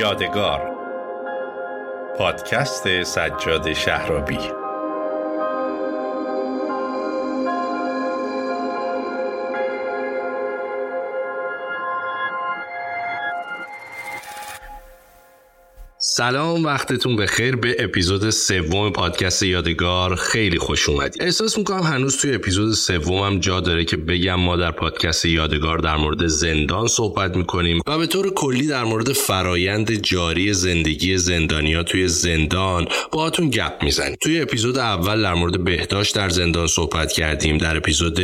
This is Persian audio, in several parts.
یادگار. پادکست سجاد شهرابی. سلام وقتتون بخیر به اپیزود سوم پادکست یادگار. خیلی خوش اومدید. احساس می‌کنم هنوز توی اپیزود سومم جا داره که بگم ما در پادکست یادگار در مورد زندان صحبت می‌کنیم و به طور کلی در مورد فرایند جاری زندگی زندانیا توی زندان باهاتون گپ می‌زنیم. توی اپیزود اول در مورد بهداشت در زندان صحبت کردیم. در اپیزود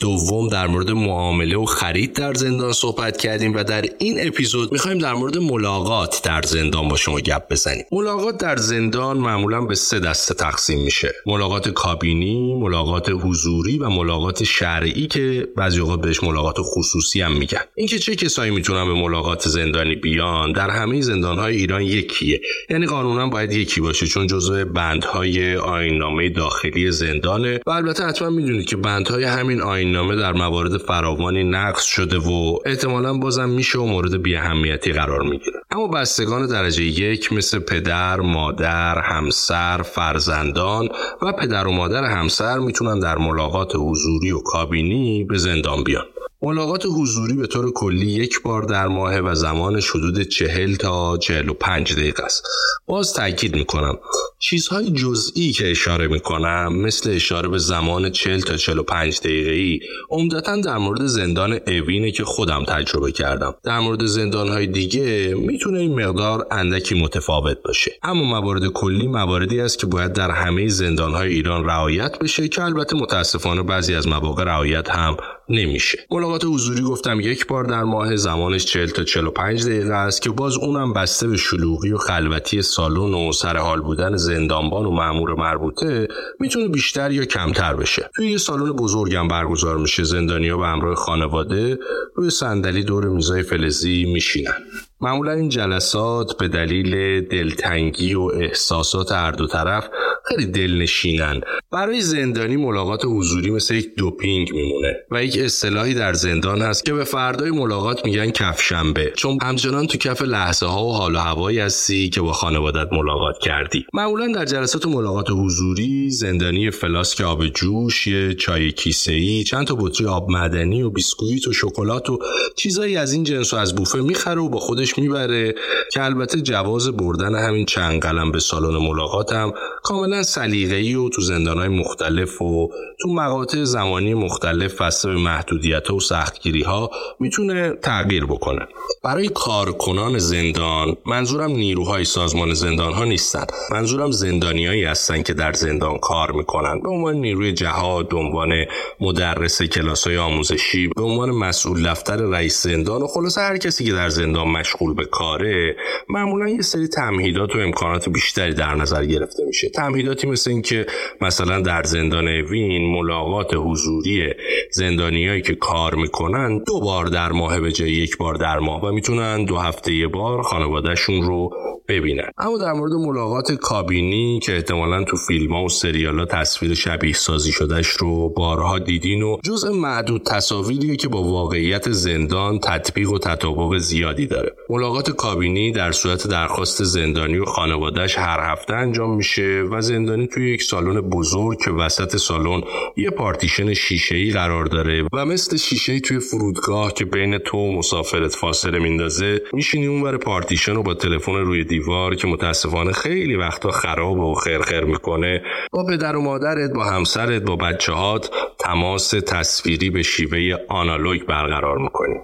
دوم در مورد معامله و خرید در زندان صحبت کردیم و در این اپیزود می‌خوایم در مورد ملاقات در زندان با شما بزنیم. ملاقات در زندان معمولا به سه دسته تقسیم میشه. ملاقات کابینی ملاقات حضوری و ملاقات شرعی که بعضی اوقات بهش ملاقات خصوصی هم میگن. اینکه چه کسایی می‌تونن به ملاقات زندانی بیان در همه زندانهای ایران یکیه. یعنی قانونا باید یکی باشه چون جزء بندهای آیننامه داخلی زندانه و البته حتما می‌دونید که بندهای همین آیننامه در موارد فراوانی نقض شده و احتمالا بازم میشه و مورد بیاهمیتی قرار می‌گیره. اما بستگان درجه یک مثل پدر، مادر، همسر، فرزندان و پدر و مادر همسر می‌تونن در ملاقات حضوری و کابینی به زندان بیان. ملاقات حضوری به طور کلی یک بار در ماه و زمانش حدود چهل تا چهل و پنج دقیقه است. باز تاکید می‌کنم چیزهای جزئی که اشاره می‌کنم مثل اشاره به زمان 40 تا 45 دقیقه ای عمدتا در مورد زندان اوینه که خودم تجربه کردم در مورد زندانهای دیگه می‌تونه این مقدار اندکی متفاوت باشه اما موارد کلی مواردی است که باید در همه زندانهای ایران رعایت بشه که البته متاسفانه بعضی از مواقع رعایت هم نمیشه. ملاقات حضوری گفتم یک بار در ماه زمانش 40 تا 45 دقیقه است که باز اونم بسته به شلوغی و خلوتی سالن و سرحال بودن زندانبان و مأمور مربوطه می‌تونه بیشتر یا کمتر بشه. توی یه سالن بزرگم برگزار میشه. زندانیا به همراه خانواده روی صندلی دور میزای فلزی میشینن. معمولا این جلسات به دلیل دلتنگی و احساسات هر دو طرف خیلی دلنشینن. برای زندانی ملاقات حضوری مثل یک دوپینگ میمونه و یک اصطلاحی در زندان هست که به فردای ملاقات میگن کفشنبه. چون همچنان تو کف لحظه ها و حال و هوایی هستی که با خانوادت ملاقات کردی. معمولا در جلسات ملاقات حضوری زندانی فلاسک آب جوش یه چای کیسه ای چند تا بطری آب مدنی و بیسکویت و شکلات و چیزایی از این جنس و از بوفه می‌خره و با خودش می‌بره. که البته جواز بردن همین چند قلم به سالن ملاقات هم کاملا سلیقه‌ای و تو زندانهای مختلف و تو مقاطع زمانی مختلف بسته به محدودیت و سختگیری ها می‌تونه تغییر بکنه. برای کارکنان زندان منظورم نیروهای سازمان زندان ها نیستن. منظورم زندانیایی هستن که در زندان کار می‌کنن. به عنوان نیروی جهاد به عنوان مدرس کلاس های آموزشی به عنوان مسئول دفتر رئیس زندان و خلاصه هر کسی که در زندان مشغول به کاره معمولا یه سری تمهیدات و امکانات بیشتری در نظر گرفته میشه. تمهیداتی مثل اینکه مثلا در زندان وین ملاقات حضوری زندانیایی که کار می‌کنن دو بار در ماه به جای یک بار در ماه و می‌تونن دو هفته یه بار خانوادهشون رو ببینن. اما در مورد ملاقات کابینی که احتمالا تو فیلم ها و سریال ها تصویر شبیه سازی شدهش رو بارها دیدین و جزء معدود تصاویریه که با واقعیت زندان تطبیق و تطابق زیادی داره. ملاقات کابینی در صورت درخواست زندانی و خانوادهش هر هفته انجام میشه و زندانی توی یک سالن بزرگ که وسط سالن یه پارتیشن شیشه ای قرار داره و مثل شیشه ای توی فرودگاه که بین تو و مسافرت فاصله میندازه میشینی اونور پارتیشن رو با تلفن روی دیوار که متاسفانه خیلی وقتا خراب و خرخر می‌کنه. با پدر و مادرت با همسرت با بچه هات تماس تصویری به شیوه آنالوگ برقرار می‌کنی.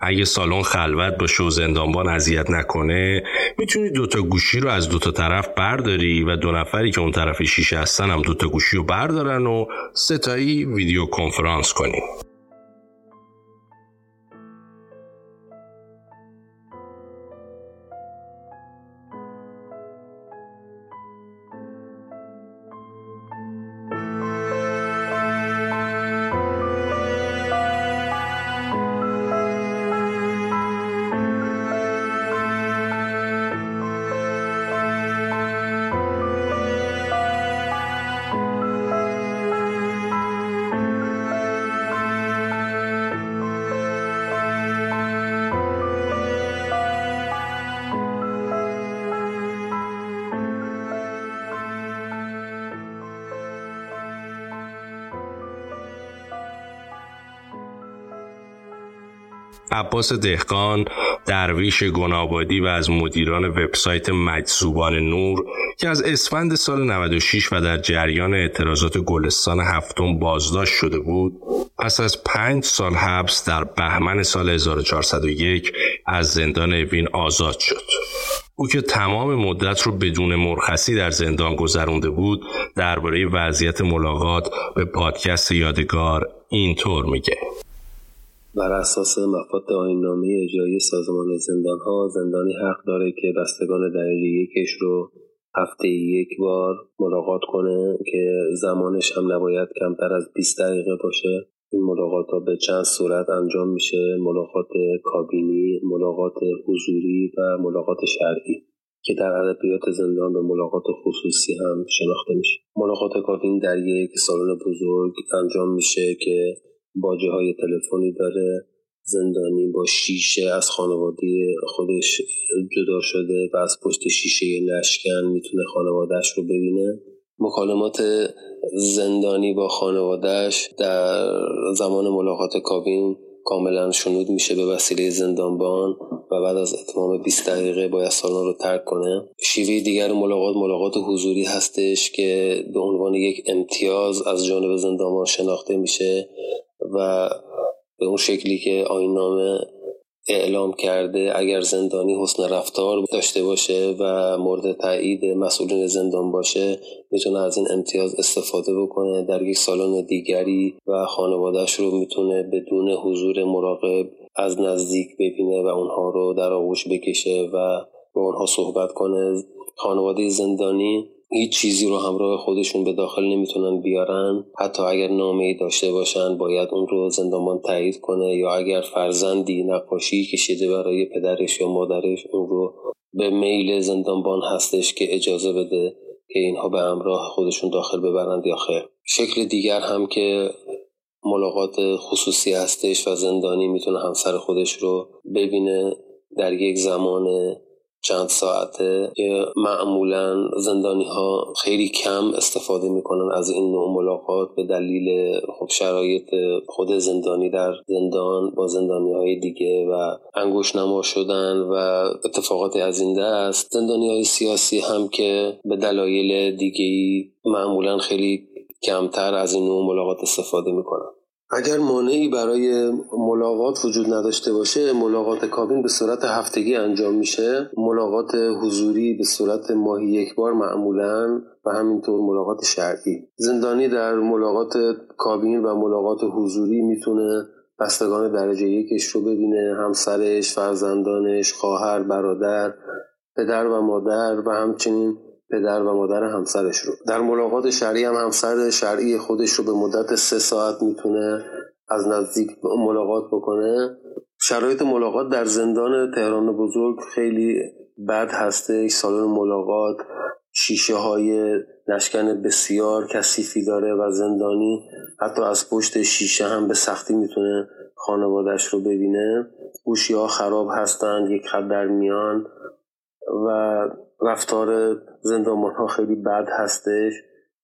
اگه سالن خلوت باشه و زندانبان اذیت نکنه می‌تونی دوتا گوشی رو از دوتا طرف برداری و دو نفری که اون طرف شیشه هستن هم دوتا گوشی رو بردارن و ستایی ویدیو کنفرانس کنی. عباس دهقان درویش گنابادی و از مدیران وبسایت مجذوبان نور که از اسفند سال 96 و در جریان اعتراضات گلستان هفتم بازداشت شده بود پس از پنج سال حبس در بهمن سال 1401 از زندان اوین آزاد شد. او که تمام مدت رو بدون مرخصی در زندان گذرونده بود درباره وضعیت ملاقات به پادکست یادگار اینطور میگه. بر اساس مفاد نامه اجرایی سازمان زندان ها زندانی حق داره که بستگان درجه یکش رو هفته یک بار ملاقات کنه که زمانش هم نباید کمتر از 20 دقیقه باشه. این ملاقات ها به چند صورت انجام میشه ملاقات کابینی ملاقات حضوری و ملاقات شرعی که در ادبیات زندان به ملاقات خصوصی هم شناخته میشه. ملاقات کابین در یک سالن بزرگ انجام میشه که باجه های تلفنی داره زندانی با شیشه از خانواده خودش جدا شده و از پشت شیشه نشکن می‌تونه خانوادهش رو ببینه. مکالمات زندانی با خانوادهش در زمان ملاقات کابین کاملا شنود میشه به وسیله زندانبان و بعد از اتمام 20 دقیقه باید سالن رو ترک کنه. شیوه دیگر ملاقات ملاقات حضوری هستش که به عنوان یک امتیاز از جانب زندانبان شناخته میشه. و به اون شکلی که آینامه اعلام کرده اگر زندانی حسن رفتار داشته باشه و مورد تایید مسئولین زندان باشه می‌تونه از این امتیاز استفاده بکنه در یک سالن دیگری و خانوادهش رو می‌تونه بدون حضور مراقب از نزدیک ببینه و اونها رو در آغوش بکشه و با اونها صحبت کنه. خانواده زندانی هیچ چیزی رو همراه خودشون به داخل نمی‌تونن بیارن. حتی اگر نامه ای داشته باشن باید اون رو زندانبان تایید کنه یا اگر فرزندی نقاشی کشیده برای پدرش یا مادرش اون رو به میل زندانبان هستش که اجازه بده که اینها به همراه خودشون داخل ببرند یا خیر. شکل دیگر هم که ملاقات خصوصی هستش و زندانی می‌تونه همسر خودش رو ببینه در یک زمان چند ساعته معمولا زندانی ها خیلی کم استفاده می‌کنن از این نوع ملاقات به دلیل خب شرایط خود زندانی در زندان با زندانی های دیگه و انگوش نما شدن و اتفاقات از این دست. زندانی های سیاسی هم که به دلایل دیگه معمولا خیلی کمتر از این نوع ملاقات استفاده می‌کنن. اگر مانعی برای ملاقات وجود نداشته باشه ملاقات کابین به صورت هفتگی انجام میشه. ملاقات حضوری به صورت ماهی یک بار معمولا و همینطور ملاقات شرعی. زندانی در ملاقات کابین و ملاقات حضوری می‌تونه بستگان درجه یکش رو ببینه. همسرش، فرزندانش، خواهر، برادر، پدر و مادر و همچنین پدر و مادر همسرش رو. در ملاقات شرعی هم همسر شرعی خودش رو به مدت سه ساعت می‌تونه از نزدیک ملاقات بکنه. شرایط ملاقات در زندان تهران بزرگ خیلی بد هسته. سالن ملاقات شیشه های نشکن بسیار کثیفی داره و زندانی حتی از پشت شیشه هم به سختی می‌تونه خانوادش رو ببینه. گوشی ها خراب هستند یک خط در میان. و رفتار زندانبان ها خیلی بد هستش.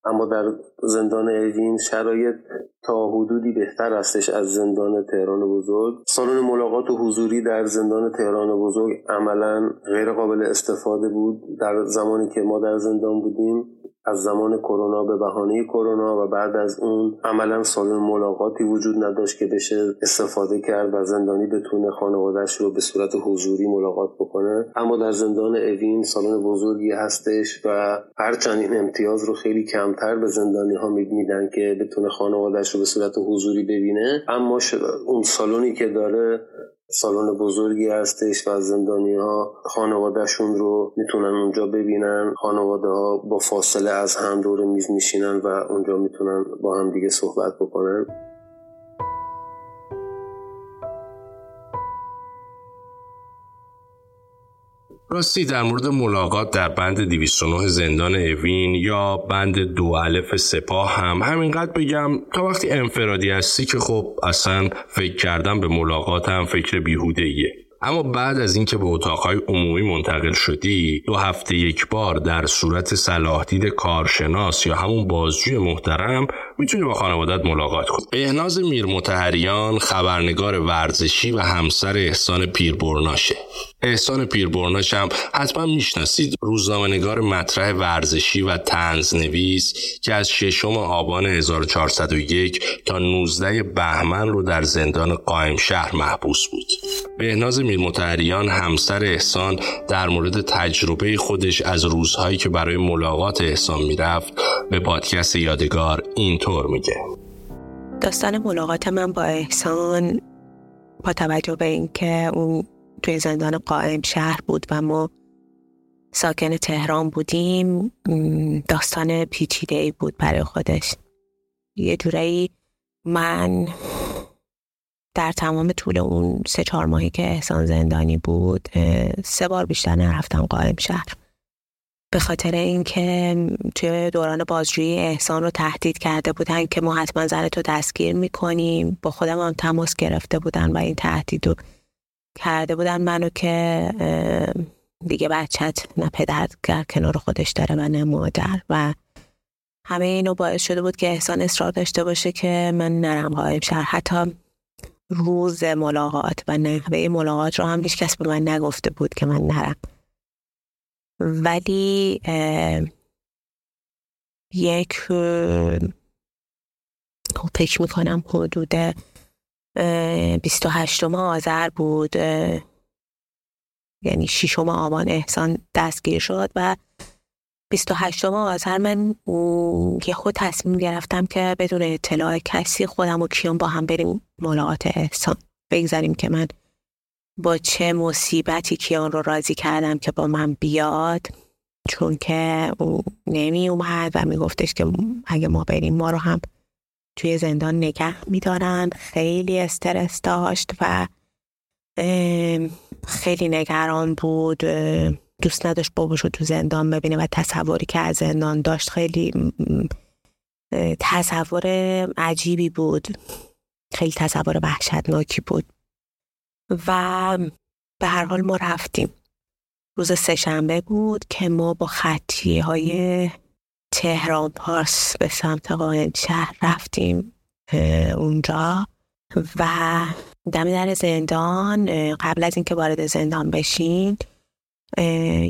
اما در زندان اوین شرایط تا حدودی بهتر هستش از زندان تهران بزرگ. سالن ملاقات و حضوری در زندان تهران بزرگ عملا غیر قابل استفاده بود در زمانی که ما در زندان بودیم. از زمان کرونا به بهانه کرونا و بعد از اون عملا سالن ملاقاتی وجود نداشت که بشه استفاده کرد و زندانی بتونه خانوادهش رو به صورت حضوری ملاقات بکنه. اما در زندان اوین سالن بزرگی هستش و هرچند این امتیاز رو خیلی کمتر به زندانی ها میدن که بتونه خانوادهش رو به صورت حضوری ببینه. اما اون سالنی که داره سالن بزرگی هستش و زندانی ها خانوادهشون رو می‌تونن اونجا ببینن. خانواده ها با فاصله از هم دور میز میشینن و اونجا می‌تونن با هم دیگه صحبت بکنن. راستی در مورد ملاقات در بند 209 زندان اوین یا بند دو الف سپاه هم همینقدر بگم تا وقتی انفرادی هستی که خب اصلا فکر کردم به ملاقات هم فکر بیهوده ایه. اما بعد از اینکه به اتاقهای عمومی منتقل شدی دو هفته یک بار در صورت صلاح کارشناس یا همون بازجوی محترم می‌تونی با خانوادت ملاقات کن بهناز میر متحریان خبرنگار ورزشی و همسر احسان پیربرناشه احسان پیربرناش هم حتما می‌شناسید روزنامه نگار مطرح ورزشی و تنزنویس که از ششم آبان 1401 تا 19 بهمن رو در زندان قائم شهر محبوس بود. بهناز میر متحریان همسر احسان در مورد تجربه خودش از روزهایی که برای ملاقات احسان می‌رفت به پادکست یادگار اینطور میگه. داستان ملاقات من با احسان با توجه به اینکه اون توی زندان قائم شهر بود و ما ساکن تهران بودیم. داستان پیچیده ای بود برای خودش. یه جورایی من در تمام طول اون سه چهار ماهی که احسان زندانی بود سه بار بیشتر نرفتم قائم شهر. به خاطر اینکه توی دوران بازجویی احسان رو تهدید کرده بودن که ما حتما زن تو دستگیر می‌کنیم. با خودم هم تماس گرفته بودن و این تهدید رو کرده بودن منو که دیگه بچت نه پدر کنار خودش داره و نه مادر و همه اینو باعث شده بود که احسان اصرار داشته باشه که من نرم قائم شهر حتی روز ملاقات و نحوه ملاقات رو هم هیچ کس به من نگفته بود که من نرم. ولی یک فکر می‌کنم حدود 28 آذر بود یعنی ششم آبان احسان دستگیر شد و 28 آذر من یه خود تصمیم گرفتم که بدون اطلاع کسی خودم و کیان با هم بریم ملاقات احسان. بگذاریم که من با چه مصیبتی کیان رو راضی کردم که با من بیاد چون که او نمی اومد و میگفتش که اگه ما بریم ما رو هم توی زندان نگه میدارن خیلی استرس داشت و خیلی نگران بود. دوست نداشت باباشو تو زندان ببینه و تصوری که از زندان داشت خیلی تصور عجیبی بود. خیلی تصور وحشتناکی بود. و به هر حال ما رفتیم. روز سهشنبه بود که ما با خطیه های تهران پارس به سمت قائم شهر رفتیم اونجا. و دم در زندان قبل از اینکه وارد زندان بشین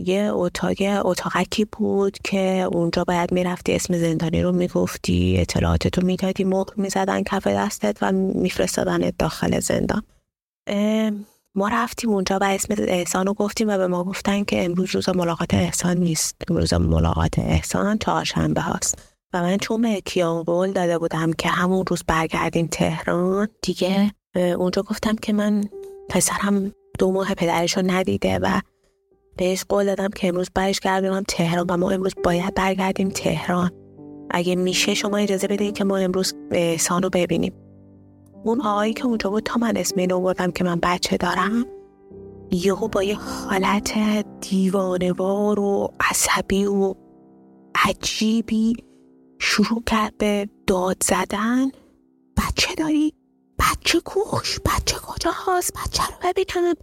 یه اتاق اتاقکی بود که اونجا باید می‌رفتی اسم زندانی رو می‌گفتی اطلاعاتتو می‌دادی مهر می‌زدن کف دستت و میفرستادن داخل زندان. ما رفتیم اونجا و اسم احسان رو گفتیم و به ما گفتن که امروز روز ملاقات احسان نیست. روز ملاقات احسان چهارشنبه هاست. و من چون به کیان قول داده بودم که همون روز برگردیم تهران دیگه اونجا گفتم که من پسرم دو ماه پدرش رو ندیده و بهش قول دادم که امروز برش گردونم تهران و ما امروز باید برگردیم تهران. اگه میشه شما اجازه بدین که ما امروز احسان رو ببینیم. اون آقایی که اونجا بود تا من اسم اینو بردم که من بچه دارم یهو با یه حالت دیوانوار و عصبی و عجیبی شروع کرد به داد زدن بچه داری؟ بچه کوش بچه کجا هست؟ بچه رو ببینم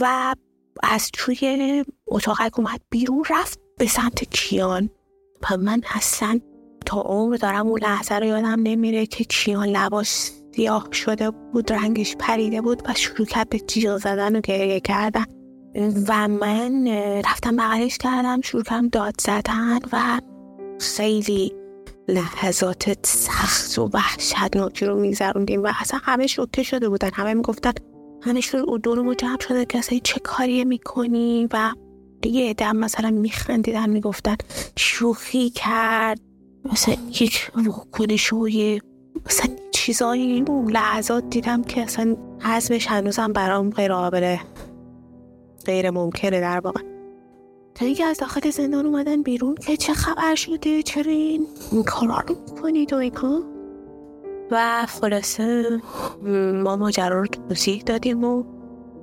و از توی اتاقک اومد بیرون رفت به سمت کیان و من اصلا تا عمر دارم اون لحظه رو یادم نمیره که کیان لباش سیاه شده بود رنگش پریده بود و شروع کرد به جیغ زدن و گریه کردن. و من رفتم بغلش کردم شروع کردم داد زدن و خیلی لحظات سخت و وحشتناکی رو میگذروندیم و اصلا همه شوکه شده بودن. همه می‌گفتن همه شروع دور جمع شده که اصلا چه کاری می‌کنی؟ و دیگه دم مثلا میخندیدن می‌گفتن شوخی کرد. مثلا یک واکنش و مثلا چیزایی لحظات دیدم که اصلا حزمش هنوزم برام غیر قابل غیر ممکنه در واقع. تا اینکه از داخل زندان اومدن بیرون که چه خبر شده چرا این کارا رو می‌کنید و اینا و خلاصه ما ماجرا رو توضیح دادیم و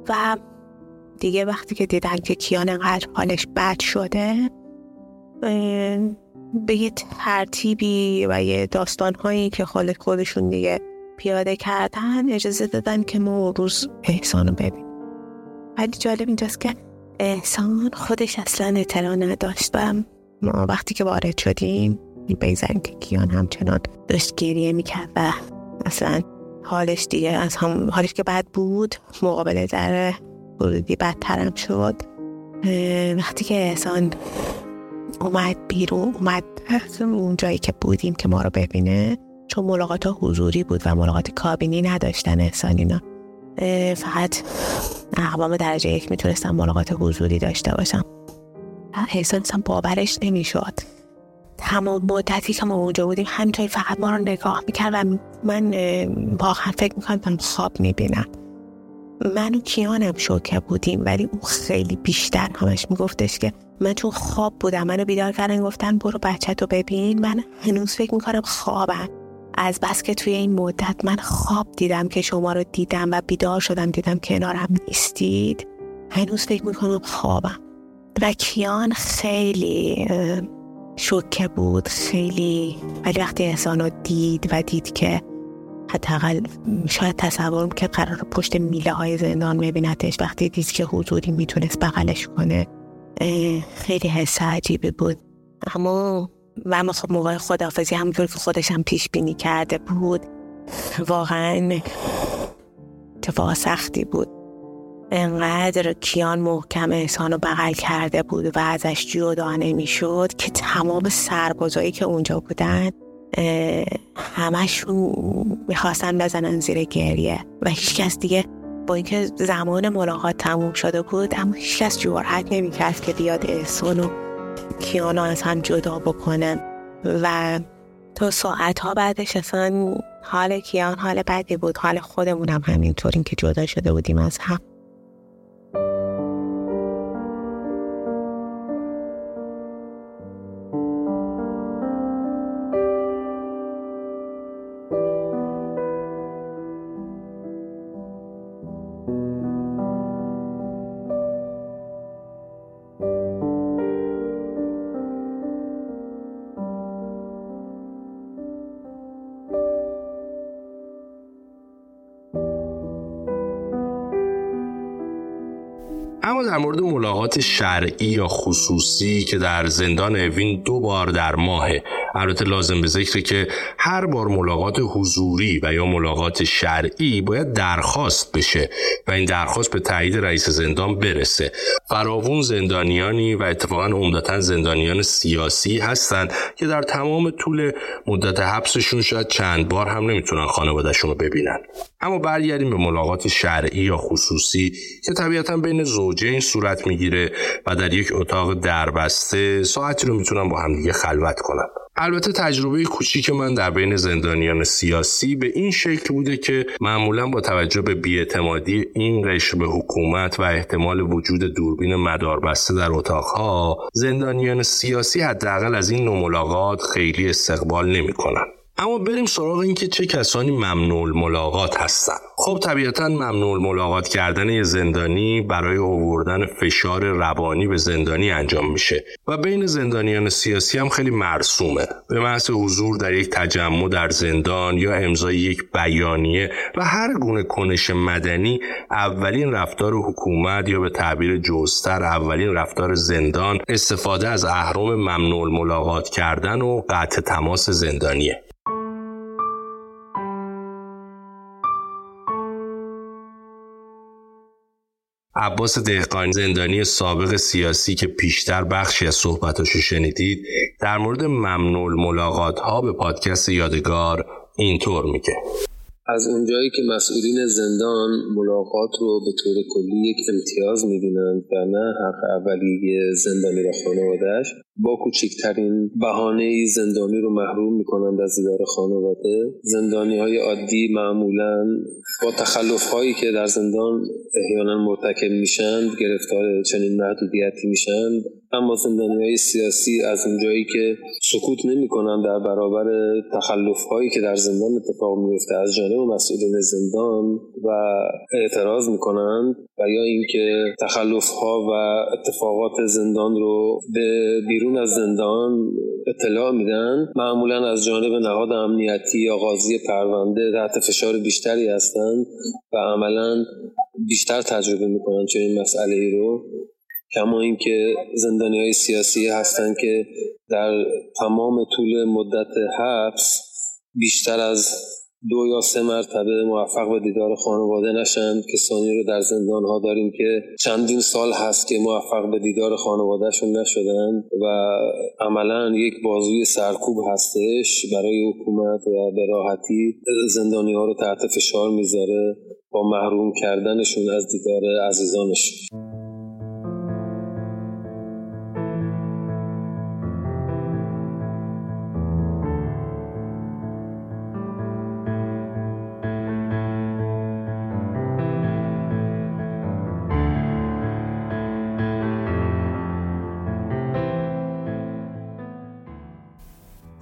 و دیگه وقتی که دیدن که کیان انقدر حالش بد شده به یه ترتیبی و یه داستان هایی که خالق خودشون دیگه پیاده کردن اجازه دادن که ما روز احسان رو ببینیم. ولی جالب اینجاست که احسان خودش اصلا اطلاع نداشت و ما وقتی که وارد شدیم بگذاریم که کیان همچنان داشت گریه می‌کرد و اصلا حالش دیگه از هم حالش که بد بود مقابل در ورودی بدترم شد. وقتی که احسان اومد بیرون اومد اون جایی که بودیم که ما رو ببینه. چون ملاقات حضوری بود و ملاقات کابینی نداشتن احسان اینا. فقط اقوام درجه یک می‌تونستم ملاقات حضوری داشته باشم احسان باورش نمی‌شد. تمام مدتی که ما اونجا بودیم همینطوری فقط ما رو نگاه می‌کرد و من واقعا فکر می‌کنم خواب می‌بینم. من و کیانم شوکه بودیم ولی او خیلی بیشتر همش میگفتش که من چون خواب بودم منو بیدار کردن گفتن برو بچه تو ببین. من هنوز فکر می‌کنم خوابم. از بس که توی این مدت من خواب دیدم که شما رو دیدم و بیدار شدم دیدم کنارم نیستید. هنوز فکر می‌کنم خوابم. و کیان خیلی شوکه بود خیلی. ولی وقتی احسان رو دید و دید که حداقل شاید تصور که قرار پشت میله های زندان میبینتش وقتی دید که حضوری می‌تونست بغلش کنه. خیلی حس عجیبی بود. اما و خب موقع خدافزی همونطور که خودش هم پیش بینی کرده بود واقعا اتفاق سختی بود. انقدر کیان محکم احسان رو بغل کرده بود و ازش جدا نمی‌شد که تمام سربازایی که اونجا بودن همشون می‌خواستن بزنن زیر گریه. و هیچکس دیگه با اینکه زمان ملاقات تموم شده بود اما هیچکس جرأت نمی‌کرد که بیاد احسان و کیانو از هم جدا بکنن و تا ساعت ها بعدش اصلا حال کیان حال بدی بود حال خودمونم همینطور که جدا شده بودیم از هم. در مورد ملاقات شرعی یا خصوصی که در زندان اوین دو بار در ماه البته لازم به ذکره که هر بار ملاقات حضوری و یا ملاقات شرعی باید درخواست بشه و این درخواست به تایید رئیس زندان برسه. فراوون زندانیانی و اتفاقا عمدتا زندانیان سیاسی هستند که در تمام طول مدت حبسشون شاید چند بار هم نمی‌تونن خانوادهشون رو ببینن. اما برگردیم به ملاقات شرعی یا خصوصی که طبیعتا بین زوجین صورت می‌گیره و در یک اتاق دربسته ساعتی رو می‌تونن با همدیگه خلوت کنن. البته تجربه کوچیک من در بین زندانیان سیاسی به این شکل بوده که معمولا با توجه به بیاعتمادی این قشر به حکومت و احتمال وجود دوربین مداربسته در اتاقها زندانیان سیاسی حداقل از این نوع خیلی استقبال نمی‌کنند. اما بریم سراغ اینکه چه کسانی ممنوع ملاقات هستند خب طبیعتا ممنوع ملاقات کردن یه زندانی برای آوردن فشار روانی به زندانی انجام میشه و بین زندانیان سیاسی هم خیلی مرسومه. به محض حضور در یک تجمع در زندان یا امضای یک بیانیه و هر گونه کنش مدنی اولین رفتار حکومت یا به تعبیر جزتر اولین رفتار زندان استفاده از اهرام ممنوع ملاقات کردن و قطع تماس زندانیه. عباس دهقانی زندانی سابق سیاسی که پیشتر بخشی از صحبتاشو شنیدید در مورد ممنوع ملاقات ها به پادکست یادگار اینطور میگه. از اونجایی که مسئولین زندان ملاقات رو به طور کلی یک امتیاز می‌بینند و نه حق اولیه زندانی و خانوادهش با کوچکترین بهانه زندانی رو محروم می‌کنند از دیدار خانواده. زندانی های عادی معمولا با تخلف هایی که در زندان احیانا مرتکب میشند گرفتار چنین محدودیتی میشند اما زندانی های سیاسی از اونجایی که سکوت نمی در برابر تخلف هایی که در زندان اتفاق میفته از جانب مسئولین زندان و اعتراض می‌کنند و یا اینکه تخلف ها و اتفاقات زندان رو به بیرون از زندان اطلاع میدن معمولا از جانب نهاد امنیتی یا قاضی پرونده تحت فشار بیشتری هستند و عملا بیشتر تجربه می‌کنن چنین مسئله ای رو. کما اینکه زندانی های سیاسی هستند که در تمام طول مدت حبس بیشتر از دو یا سه مرتبه موفق به دیدار خانواده نشند کسانی رو در زندان ها داریم که چندین سال هست که موفق به دیدار خانوادهشون نشدن و عملا یک بازوی سرکوب هستش برای حکومت و به راحتی زندانی ها رو تحت فشار می‌ذاره با محروم کردنشون از دیدار عزیزانشون.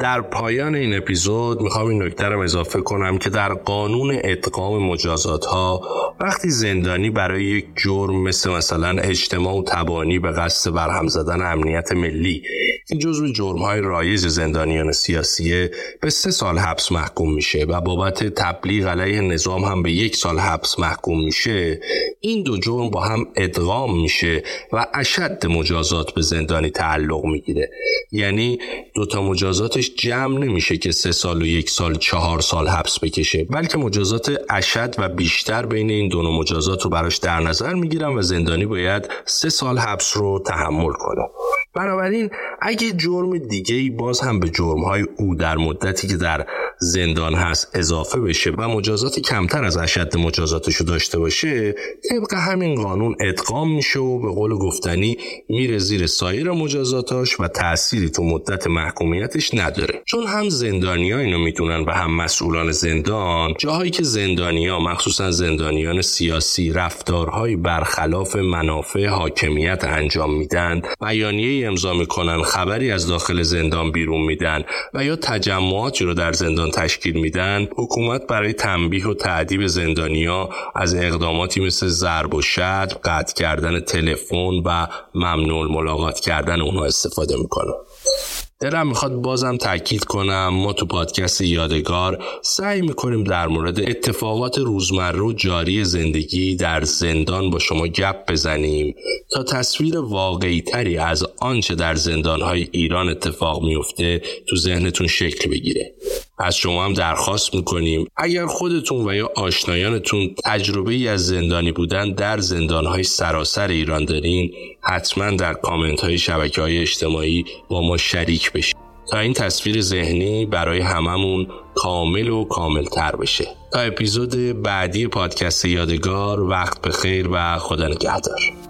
در پایان این اپیزود می‌خوام این نکته رو اضافه کنم که در قانون ادغام مجازات ها وقتی زندانی برای یک جرم مثل مثلا اجتماع و تبانی به قصد برهم زدن امنیت ملی که جزو جرم های رایج زندانیان سیاسیه به سه سال حبس محکوم میشه و بابت تبلیغ علیه نظام هم به یک سال حبس محکوم میشه این دو جرم با هم ادغام میشه و اشد مجازات به زندانی تعلق می‌گیره. یعنی دوتا مجازاتش جمع نمیشه که سه سال و یک سال چهار سال حبس بکشه. بلکه مجازات اشد و بیشتر بین این دو مجازات رو براش در نظر می‌گیرن و زندانی باید سه سال حبس رو تحمل کنه. بنابراین اگه جرم دیگه ای باز هم به جرم های او در مدتی که در زندان هست اضافه بشه و مجازات کمتر از اشد مجازاتشو داشته باشه طبق همین قانون ادغام میشه و به قول گفتنی میره زیر سایر مجازاتاش و تأثیری تو مدت محکومیتش نداره. چون هم زندانیا اینو می‌دونن و هم مسئولان زندان جاهایی که زندانیا مخصوصا زندانیان سیاسی رفتارهای برخلاف منافع حاکمیت انجام میدن بیانیه امضا می‌کنن خبری از داخل زندان بیرون میدن و یا تجمعاتی رو در زندان تشکیل میدن حکومت برای تنبیه و تعدیب زندانیا از اقداماتی مثل ضرب و شتم قطع کردن تلفن و ممنوع ملاقات کردن اونها استفاده می‌کنه. دلم می‌خواد بازم تاکید کنم. ما تو پادکست یادگار سعی می‌کنیم در مورد اتفاقات روزمره و جاری زندگی در زندان با شما گپ بزنیم تا تصویر واقعی تری از آنچه در زندانهای ایران اتفاق میفته تو ذهنتون شکل بگیره. از شما هم درخواست می‌کنیم. اگر خودتون و یا آشنایانتون تجربه ای از زندانی بودن در زندانهای سراسر ایران دارین حتما در کامنت های شبکه های اجتماعی با ما شریک بشید تا این تصویر ذهنی برای هممون کامل و کامل تر بشه. تا اپیزود بعدی پادکست یادگار وقت بخیر و خدا نگهدار.